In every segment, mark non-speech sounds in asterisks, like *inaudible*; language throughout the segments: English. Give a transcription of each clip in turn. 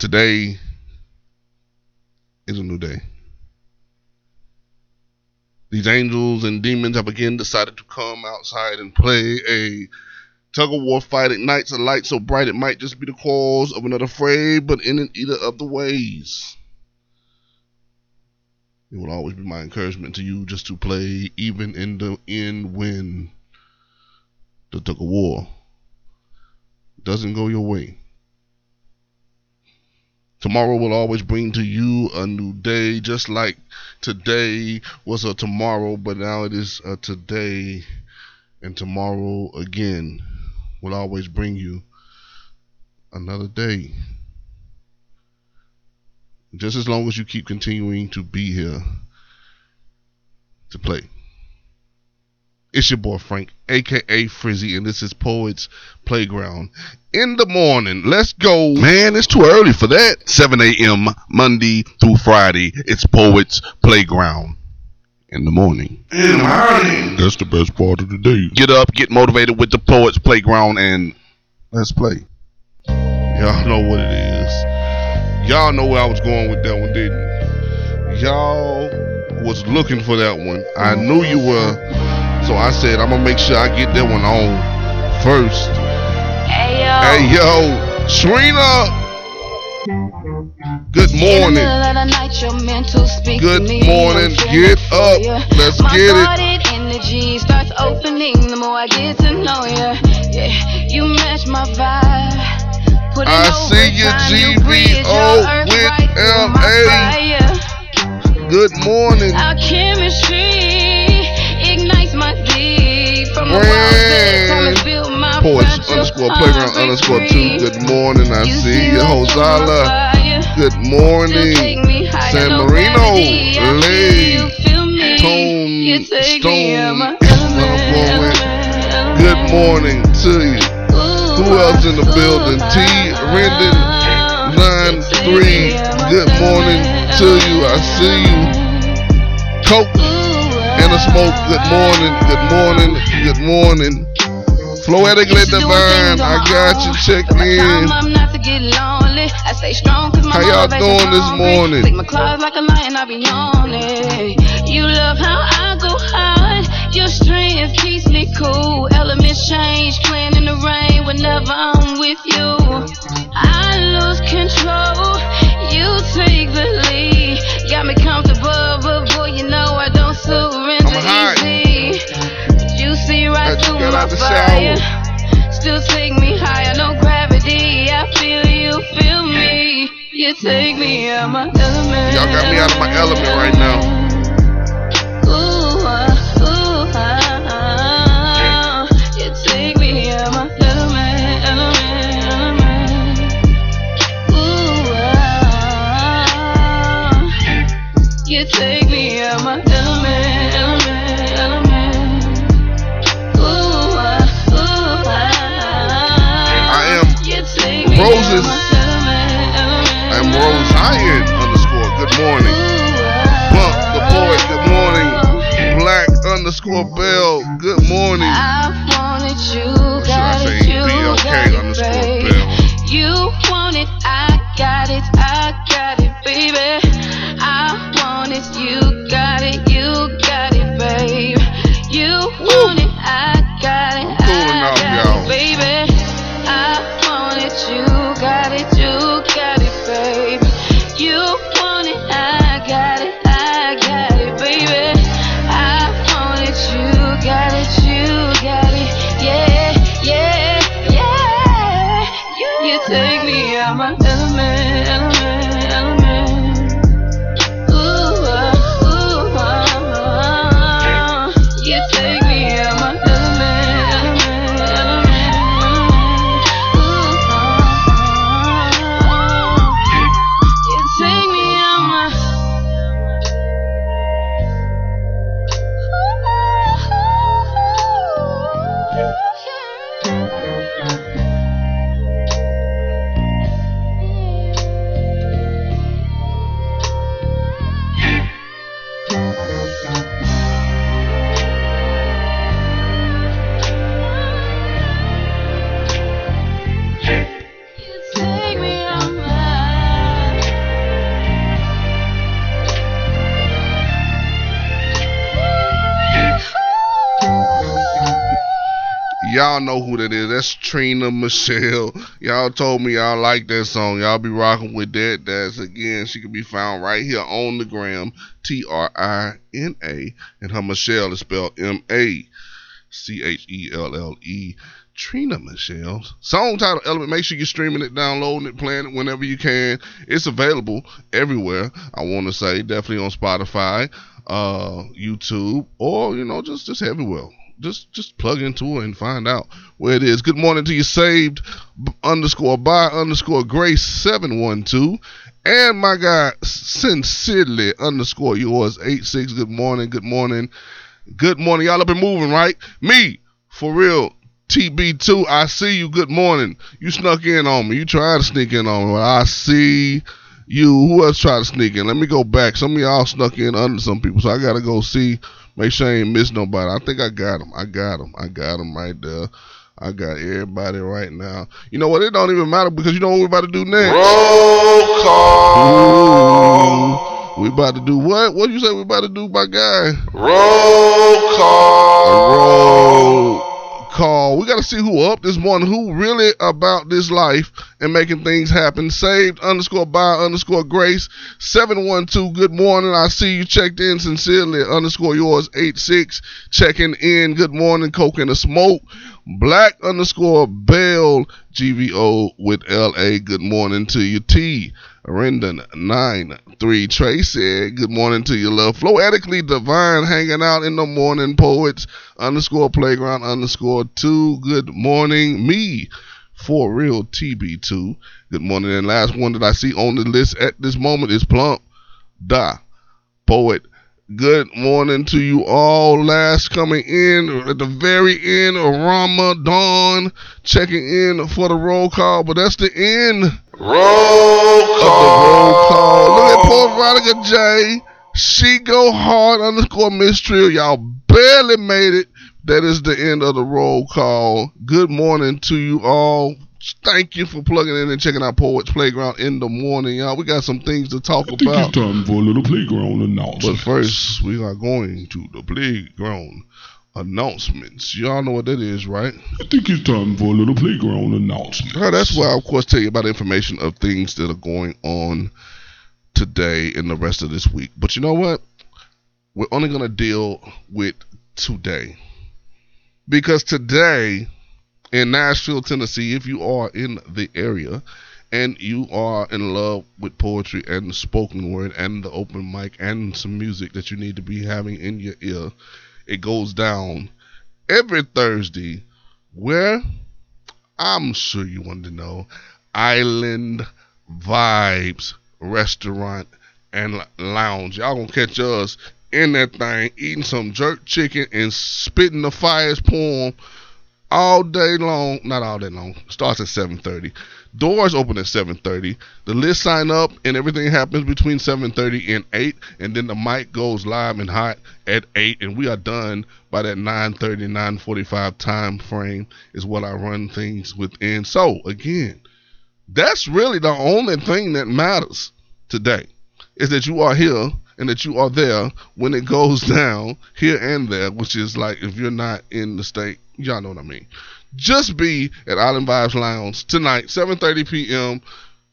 Today is a new day. These angels and demons have again decided to come outside and play a tug of war fight. Ignites a light so bright it might just be the cause of another fray, but in either of the ways. It will always be my encouragement to you just to play even in the end when the tug of war doesn't go your way. Tomorrow will always bring to you a new day, just like today was a tomorrow, but now it is a today, and tomorrow again will always bring you another day. Just as long as you keep continuing to be here to play. It's your boy Frank, aka Frizzy, and this is Poets Playground. In the morning, let's go. Man, it's too early for that. 7 a.m. Monday through Friday, it's Poets Playground. In the morning. In the morning. That's the best part of the day. Get up, get motivated with the Poets Playground, and let's play. Y'all know what it is. Y'all know where I was going with that one, didn't you? Y'all was looking for that one. I knew you were so I said, I'm gonna make sure I get that one on first. Hey yo. Hey yo, Trina. Good morning. Good morning. Get up. Let's get it. energy starts opening the more I get to know you. Yeah, you match my vibe. I see you, GVO with LA. Good morning. Our chemistry Poets underscore playground underscore two. Good morning. I see you. Hosala. Good morning. San Marino. Lay. Tone. Stone. Good morning to you. Who else in the building? T. Rendon. 9-3. Good morning to you. I see you. Coke. Anna Smoke, good morning, good morning, good morning. Floetically divine, I got you checked in. I stay strong cause my How y'all doing this morning? You love how I go hard. Your strength keeps me cool. Elements change, playing in the rain whenever I'm with you. I lose control. You take the lead. Got me comfortable, but boy, you know I get out the fire. Still take me higher, no gravity. I feel you, feel me. You take me out my element. Y'all got me out of my element right now. Roses. Y'all know who that is. That's Trina Machelle. *laughs* Y'all told me y'all like that song. Y'all be rocking with that. That's again, she can be found right here on the gram. T R I N A. And her Machelle is spelled M A C H E L L E. Trina Machelle. Song title Element. Make sure you're streaming it, downloading it, playing it whenever you can. It's available everywhere. I want to say definitely on Spotify, uh, YouTube, or you know just just everywhere. Just just plug into it and find out where it is. Good morning to you, saved underscore by underscore grace seven one two. And my guy, sincerely underscore yours eight six. Good morning, good morning, good morning. Y'all up and moving, right? Me, for real, TB2, I see you. Good morning. You snuck in on me. You tried to sneak in on me. I see you. Who else tried to sneak in? Let me go back. Some of y'all snuck in under some people, so I gotta go see. Make sure I ain't miss nobody. I think I got them. I got them. I got them right there. I got everybody right now. You know what? It don't even matter because you know what we're about to do next. Roll call. Ooh, we about to do what? What you say we about to do, my guy? Roll call. Roll call. We got to see who up this morning, who really about this life and making things happen. Saved underscore by underscore grace 712. Good morning. I see you checked in sincerely underscore yours 86. Checking in. Good morning. Coke and a smoke. Black underscore Bell GVO with LA. Good morning to you. T. Rendon 9-3. Trey said, Good morning to you, love. Floetically divine hanging out in the morning. Poets underscore playground underscore 2. Good morning, me. For real TB2. Good morning. And last one that I see on the list at this moment is Plump. Da. Poet. Good morning to you all. Last coming in at the very end of Ramadan, checking in for the roll call, but that's the end Roll of the roll call. call. Look at poor Veronica J. She go hard underscore mystery. Y'all barely made it. That is the end of the roll call. Good morning to you all. Thank you for plugging in and checking out Poets Playground in the morning, y'all. We got some things to talk about. I think about. it's time for a little playground announcement. But first, we are going to the playground announcements. Y'all know what that is, right? I think it's time for a little playground announcement. Uh, that's where I, of course, tell you about information of things that are going on today and the rest of this week. But you know what? We're only going to deal with today. Because today, in Nashville, Tennessee, if you are in the area and you are in love with poetry and the spoken word and the open mic and some music that you need to be having in your ear, it goes down every Thursday where I'm sure you want to know Island Vibes Restaurant and Lounge. Y'all gonna catch us in that thing eating some jerk chicken and spitting the fire's poem all day long. Not all day long. Starts at 7:30. Doors open at 7:30. The list sign up and everything happens between 7:30 and 8, and then the mic goes live and hot at 8, and we are done by that 9:30 9:45 time frame is what I run things within. So again, that's really the only thing that matters today is that you are here and that you are there when it goes *laughs* down here and there, which is like if you're not in the state, y'all know what I mean. Just be at Island Vibes Lounge tonight, 7:30 p.m.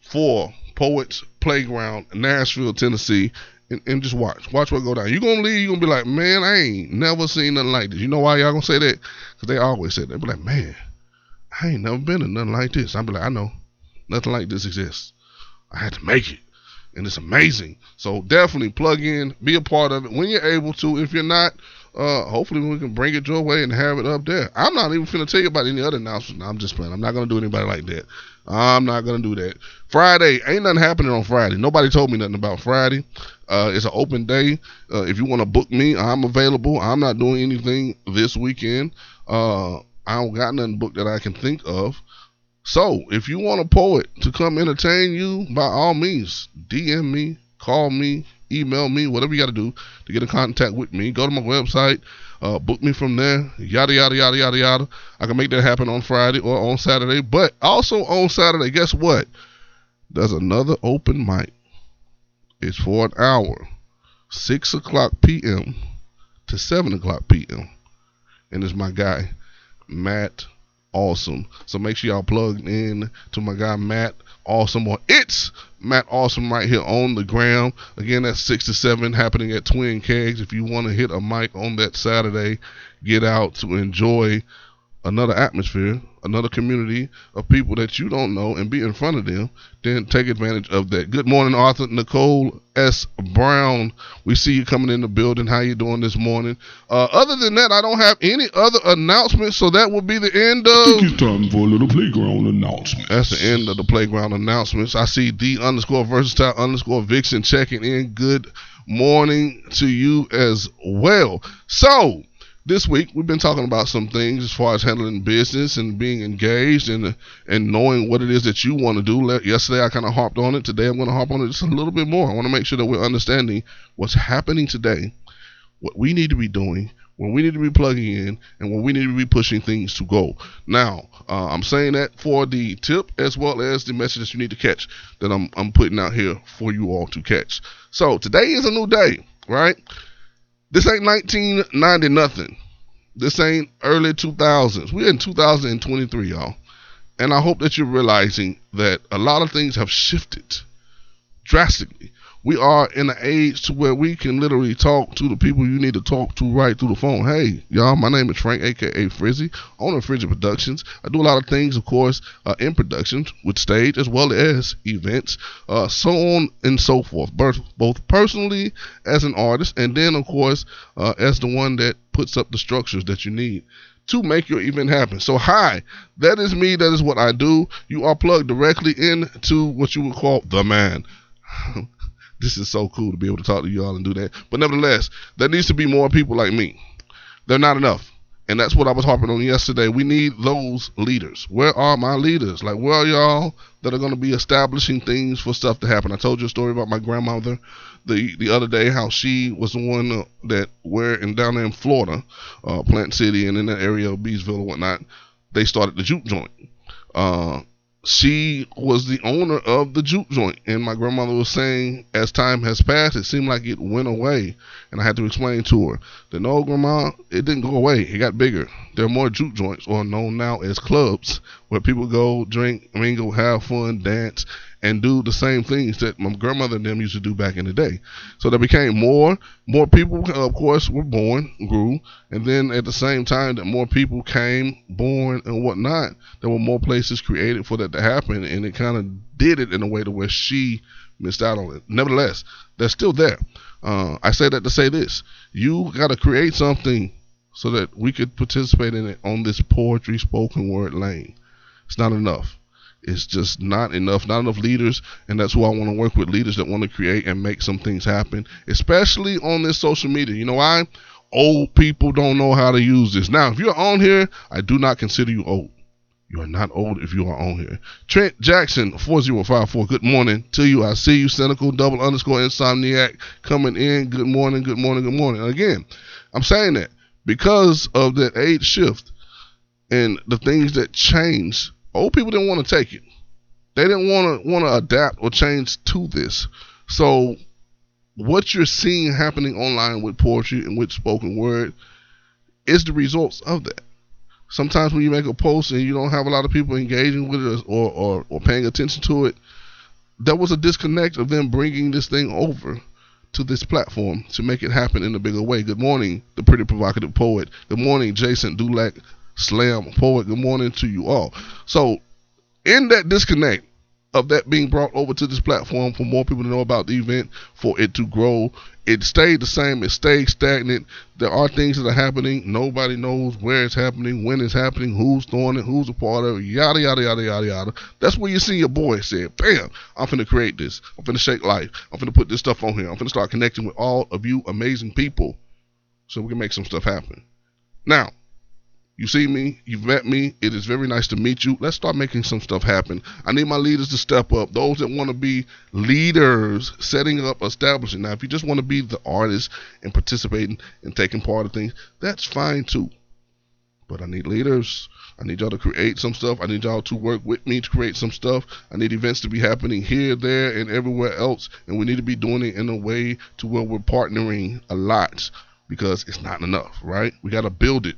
for Poets Playground, Nashville, Tennessee, and, and just watch. Watch what go down. You're gonna leave, you're gonna be like, man, I ain't never seen nothing like this. You know why y'all gonna say that? Because they always say that. They be like, man, I ain't never been to nothing like this. I'll be like, I know. Nothing like this exists. I had to make it. And it's amazing. So definitely plug in, be a part of it when you're able to. If you're not, uh, hopefully we can bring it your way and have it up there. I'm not even finna tell you about any other announcements. No, I'm just playing. I'm not gonna do anybody like that. I'm not gonna do that. Friday ain't nothing happening on Friday. Nobody told me nothing about Friday. Uh, it's an open day. Uh, if you want to book me, I'm available. I'm not doing anything this weekend. Uh, I don't got nothing booked that I can think of. So, if you want a poet to come entertain you, by all means, DM me, call me, email me, whatever you got to do to get in contact with me. Go to my website, uh, book me from there, yada, yada, yada, yada, yada. I can make that happen on Friday or on Saturday. But also on Saturday, guess what? There's another open mic. It's for an hour, 6 o'clock p.m. to 7 o'clock p.m. And it's my guy, Matt awesome. So make sure y'all plug in to my guy Matt Awesome or it's Matt Awesome right here on the ground. Again, that's six to seven happening at Twin Kegs. If you want to hit a mic on that Saturday, get out to enjoy another atmosphere, another community of people that you don't know and be in front of them, then take advantage of that. Good morning, Arthur. Nicole S. Brown. We see you coming in the building. How you doing this morning? Uh, other than that, I don't have any other announcements, so that will be the end I think of. it's time for a little playground announcement. That's the end of the playground announcements. I see D underscore versatile underscore vixen checking in. Good morning to you as well. So, this week we've been talking about some things as far as handling business and being engaged and and knowing what it is that you want to do. Yesterday I kind of harped on it. Today I'm going to harp on it just a little bit more. I want to make sure that we're understanding what's happening today, what we need to be doing, when we need to be plugging in, and when we need to be pushing things to go. Now, uh, I'm saying that for the tip as well as the messages you need to catch that I'm I'm putting out here for you all to catch. So today is a new day, right? This ain't 1990 nothing. This ain't early 2000s. We're in 2023, y'all. And I hope that you're realizing that a lot of things have shifted drastically. We are in an age to where we can literally talk to the people you need to talk to right through the phone. Hey, y'all, my name is Frank, aka Frizzy, owner of Frizzy Productions. I do a lot of things, of course, uh, in productions with stage as well as events, uh, so on and so forth, both, both personally as an artist, and then, of course, uh, as the one that puts up the structures that you need to make your event happen. So, hi, that is me. That is what I do. You are plugged directly into what you would call the man. *laughs* this is so cool to be able to talk to you all and do that. But nevertheless, there needs to be more people like me. They're not enough. And that's what I was harping on yesterday. We need those leaders. Where are my leaders? Like, where are y'all that are going to be establishing things for stuff to happen? I told you a story about my grandmother the the other day, how she was the one uh, that where and down there in Florida, uh, Plant City, and in that area of Beesville and whatnot, they started the juke joint. Uh, she was the owner of the juke joint, and my grandmother was saying, as time has passed, it seemed like it went away, and I had to explain to her that no, grandma, it didn't go away. It got bigger. There are more juke joints, or known now as clubs, where people go, drink, mingle, have fun, dance, and do the same things that my grandmother and them used to do back in the day. So there became more, more people, uh, of course, were born, grew, and then at the same time that more people came, born, and whatnot, there were more places created for that to happen, and it kind of did it in a way to where she missed out on it. Nevertheless, they're still there. Uh, I say that to say this: you got to create something so that we could participate in it on this poetry spoken word lane. It's not enough. It's just not enough. Not enough leaders, and that's who I want to work with. Leaders that want to create and make some things happen, especially on this social media. You know why? Old people don't know how to use this. Now, if you're on here, I do not consider you old. You are not old if you are on here. Trent Jackson, 4054. Good morning to you. I see you, cynical, double underscore insomniac, coming in. Good morning, good morning, good morning. Again, I'm saying that because of that age shift and the things that change, old people didn't want to take it. They didn't want to want to adapt or change to this. So what you're seeing happening online with poetry and with spoken word is the results of that. Sometimes when you make a post and you don't have a lot of people engaging with it or, or, or paying attention to it, there was a disconnect of them bringing this thing over to this platform to make it happen in a bigger way. Good morning, the pretty provocative poet. Good morning, Jason Dulac, slam poet. Good morning to you all. So, in that disconnect of that being brought over to this platform for more people to know about the event, for it to grow, it stayed the same. It stayed stagnant. There are things that are happening. Nobody knows where it's happening, when it's happening, who's doing it, who's a part of it, yada, yada, yada, yada, yada. That's where you see your boy say, bam, I'm finna create this. I'm finna shake life. I'm finna put this stuff on here. I'm finna start connecting with all of you amazing people so we can make some stuff happen. Now, you see me, you've met me. It is very nice to meet you. Let's start making some stuff happen. I need my leaders to step up. Those that want to be leaders, setting up, establishing. Now, if you just want to be the artist and participating and taking part of things, that's fine too. But I need leaders. I need y'all to create some stuff. I need y'all to work with me to create some stuff. I need events to be happening here, there, and everywhere else. And we need to be doing it in a way to where we're partnering a lot because it's not enough, right? We got to build it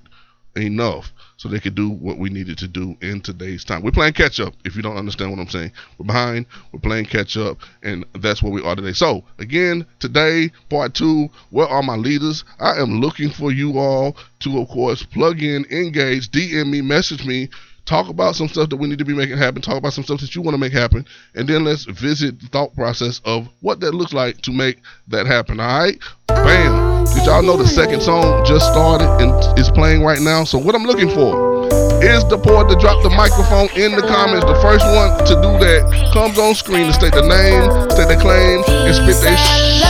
enough so they could do what we needed to do in today's time. We're playing catch up. If you don't understand what I'm saying, we're behind. We're playing catch up, and that's where we are today. So again, today part two. Where are my leaders? I am looking for you all to, of course, plug in, engage, DM me, message me. Talk about some stuff that we need to be making happen. Talk about some stuff that you want to make happen. And then let's visit the thought process of what that looks like to make that happen. All right? Bam. Did y'all know the second song just started and is playing right now? So what I'm looking for is the port to drop the microphone in the comments. The first one to do that comes on screen to state the name, state the claim, and spit their sh-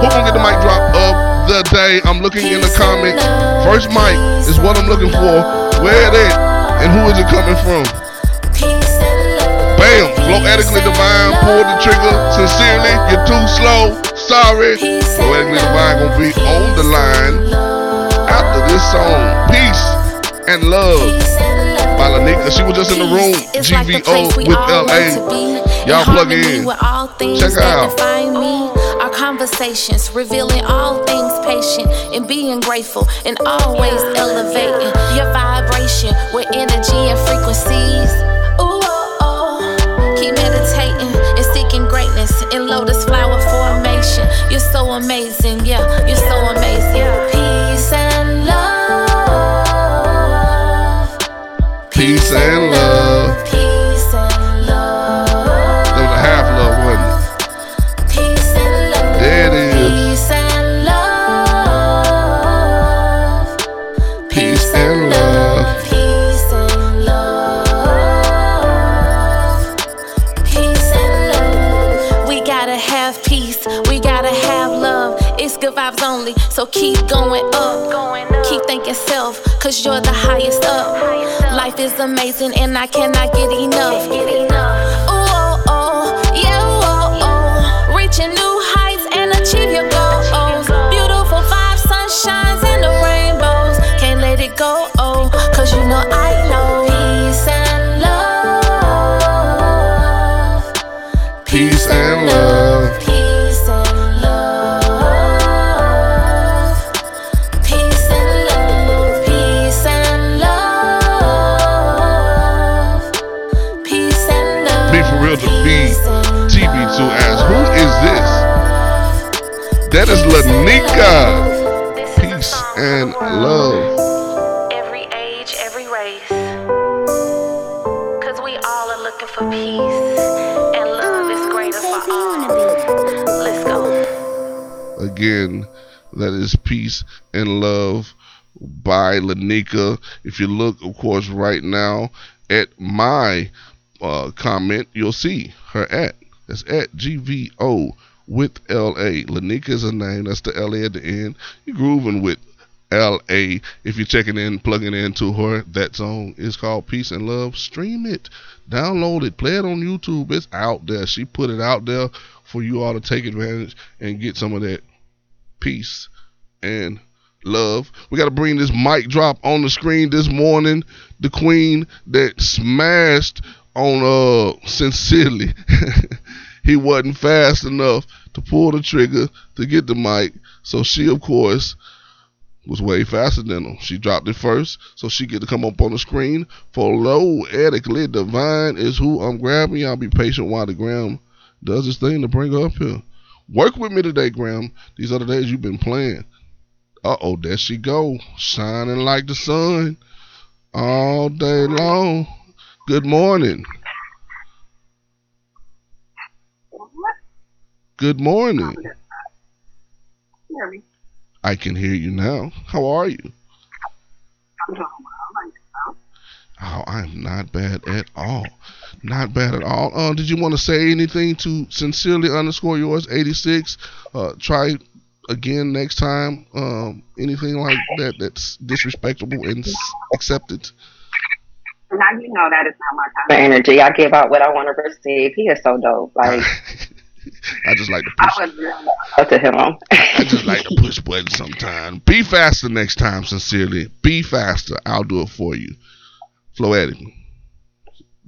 Who gonna get the mic drop of the day? I'm looking in the comments. First mic is what I'm looking for. Where it at? And who is it coming from? Bam! Floetically divine, pull the trigger. Sincerely, you're too slow. Sorry. Floetically divine gonna be on the line after this song. Peace and love by Lanika. She was just in the room. GVO with LA. Y'all plug in. Check her out. Our conversations revealing all things patient and being grateful and always elevating your vibration with energy and frequencies. Ooh, oh, oh. Keep meditating and seeking greatness in lotus flower formation. You're so amazing, yeah. You're so amazing. Peace and love. Peace and love. Peace and love. That was a half love, wasn't it? Peace and love. There it is. Peace and love. Peace and love. Peace and love. Peace and love. We gotta have peace. We gotta have love. It's good vibes only. So keep going up. Keep thinking self, cause you're the highest up. Life is amazing and I cannot get enough. Ooh, oh, oh, yeah, oh, oh. Reaching new heights and achieve your goals. Beautiful vibes, sunshines, and the rainbows. Can't let it go, oh, cause you know I know. Peace and love. Peace and love. That is Lanika. This is a Peace and love. Every age, every race. Cause we all are looking for peace. And love is greater for all. Let's go. Again, that is Peace and Love by Lanika. If you look, of course, right now at my uh, comment, you'll see her at. That's at GVO with LA. Lanika is a name. That's the LA at the end. You're grooving with LA. If you're checking in, plugging into her, that song is called Peace and Love. Stream it, download it, play it on YouTube. It's out there. She put it out there for you all to take advantage and get some of that peace and love. We got to bring this mic drop on the screen this morning. The queen that smashed on uh sincerely. *laughs* he wasn't fast enough to pull the trigger to get the mic, so she of course was way faster than him. She dropped it first, so she get to come up on the screen. Floetically divine is who I'm grabbing. Y'all be patient while the gram does his thing to bring her up here. Work with me today, Gram. These other days you've been playing. Uh oh, there she go, shining like the sun all day long. Good morning. Good morning. Hear me? I can hear you now. How are you? I'm doing well. Like, Oh, I'm not bad at all. Not bad at all. Uh, did you want to say anything to sincerely underscore yours 86? Uh, try again next time. Um, anything like that that's disrespectful and s- accepted. Now you know that is not my type of energy. I give out what I want to receive. He is so dope. Like *laughs* I just like to push. love to him. I just like to push buttons sometimes. Be faster next time, sincerely. Be faster. I'll do it for you. Floetic.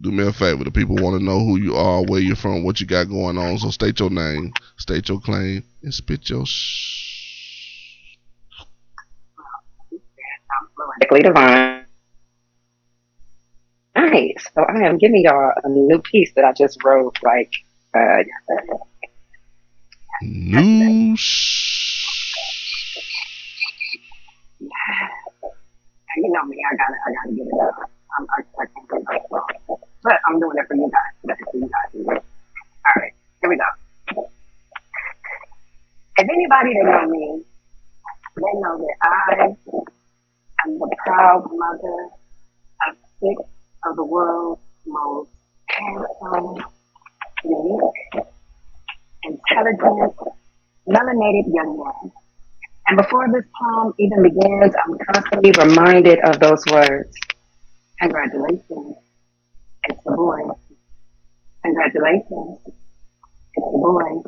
Do me a favor. The people want to know who you are, where you're from, what you got going on. So state your name, state your claim, and spit your shh. I'm Divine. Nice. So I am giving y'all a new piece that I just wrote like uh New. *laughs* you know me, I gotta I gotta get it up. I'm I, I can't do song. But I'm doing it for you guys. For you guys. All right, here we go. If anybody that know me, they know that I am the proud mother of six of the world's melanated young man. And before this poem even begins, I'm constantly reminded of those words. Congratulations, it's a boy. Congratulations, it's a boy.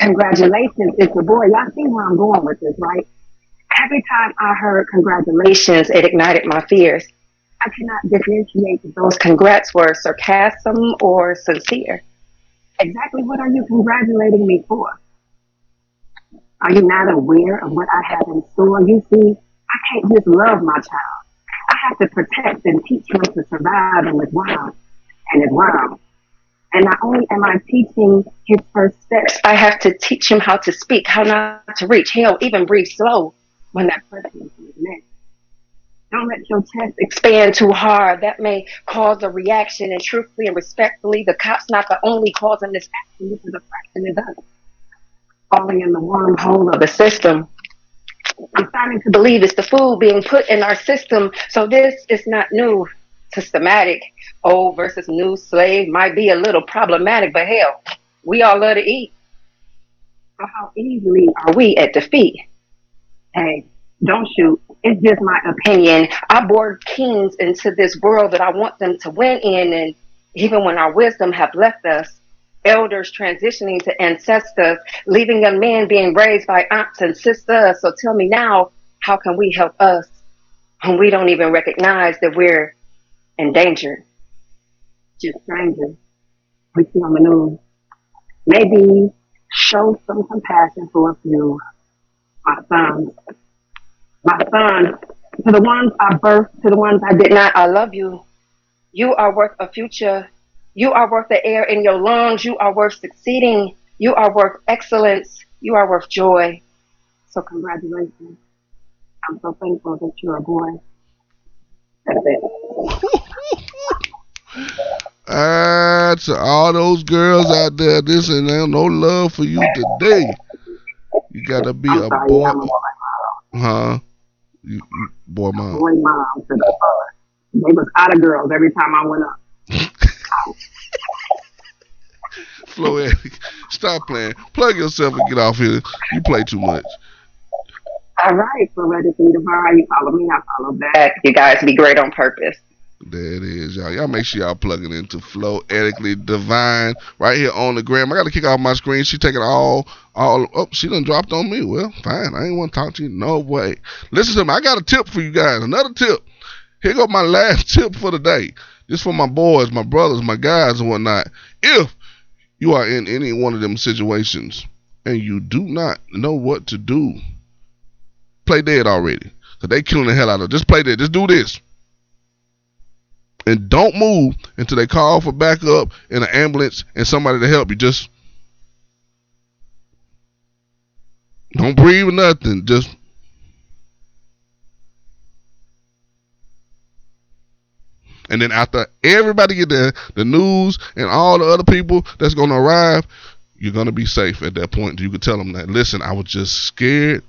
Congratulations, it's a boy. Y'all see where I'm going with this, right? Every time I heard congratulations, it ignited my fears. I cannot differentiate if those congrats were sarcasm or sincere. Exactly what are you congratulating me for? Are you not aware of what I have in store? You see, I can't just love my child. I have to protect and teach him to survive and live wild and live wild. And not only am I teaching his first steps, I have to teach him how to speak, how not to reach. Hell, even breathe slow when that person is next. Don't let your chest expand too hard. That may cause a reaction. And truthfully and respectfully, the cop's not the only cause in this action. This is a fraction of us falling in the wormhole of the system. I'm starting to believe it's the food being put in our system. So this is not new, systematic. Old versus new slave might be a little problematic, but hell, we all love to eat. So how easily are we at defeat? Hey, don't shoot. It's just my opinion. I bored kings into this world that I want them to win in, and even when our wisdom have left us, elders transitioning to ancestors, leaving young men being raised by aunts and sisters. So tell me now, how can we help us when we don't even recognize that we're endangered? Just strangers. We see on the news. Maybe show some compassion for a few. My sons. My son, To the ones I birthed, to the ones I did not, I love you. You are worth a future you are worth the air in your lungs. You are worth succeeding. You are worth excellence. You are worth joy. So congratulations. I'm so thankful that you're a boy. That's it. Ah, to all those girls out there, this and there, no love for you today. You gotta be a boy, I'm a boy huh? You, you, boy, mom. Boy mom to the uh, they was out of girls every time I went up. *laughs* Flo, stop playing. Plug yourself and get off here. You play too much. All right, so ready for me to borrow. You follow me, I follow back. You guys be great on purpose. There it is, y'all. Y'all make sure y'all plugging into Floetically Divine right here on the gram. I got to kick off my screen. She taking all, all. Oh, she done dropped on me. Well, fine. I ain't want to talk to you. No way. Listen to me. I got a tip for you guys. Another tip. Here go my *laughs* last tip for the day. This for my boys, my brothers, my guys, and whatnot. If you are in any one of them situations and you do not know what to do, play dead already. Cause they killing the hell out of. it. Just play dead. Just do this and don't move until they call for backup and an ambulance and somebody to help you. Just don't breathe or nothing. Just and then after everybody get there, the news and all the other people that's gonna arrive, you're gonna be safe at that point. You can tell them that. Listen, I was just scared.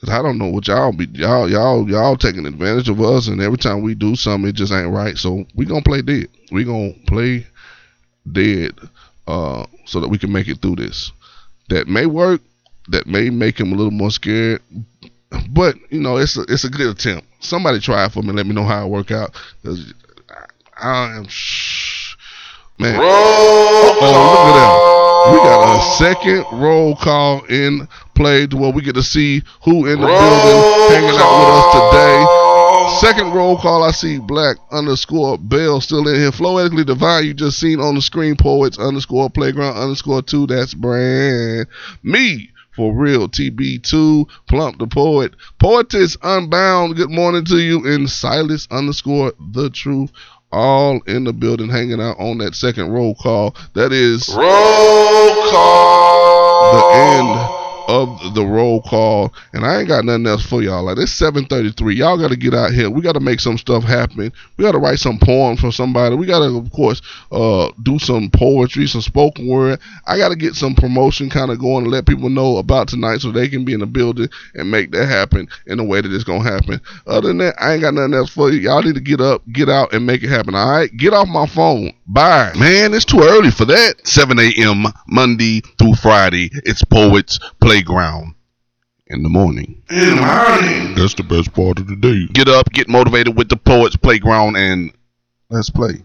Cause I don't know what y'all be y'all y'all y'all taking advantage of us, and every time we do something, it just ain't right. So we gonna play dead. We gonna play dead, uh, so that we can make it through this. That may work. That may make him a little more scared. But you know, it's a it's a good attempt. Somebody try it for me. Let me know how it work out. Cause I, I am man. Roll Oh, look at that. We got a second roll call in play to where we get to see who in the Roll building hanging out with us today. Second roll call, I see black underscore Bell still in here. Floetically divine, you just seen on the screen. Poets underscore playground underscore two. That's brand me. For real, TB2, Plump the Poet, Poetess Unbound, good morning to you, and Silas underscore the truth, all in the building, hanging out on that second roll call. That is Roll call. the end of the roll call, and I ain't got nothing else for y'all. Like it's 7:33. Y'all got to get out here. We got to make some stuff happen. We got to write some poems for somebody. We got to, of course, uh, do some poetry, some spoken word. I got to get some promotion kind of going to let people know about tonight so they can be in the building and make that happen in the way that it's gonna happen. Other than that, I ain't got nothing else for you. Y'all need to get up, get out, and make it happen. All right, get off my phone. Bye, man. It's too early for that. 7 a.m. Monday through Friday. It's Poets Playground in the morning. In the morning. That's the best part of the day. Get up, get motivated with the Poets Playground, and let's play.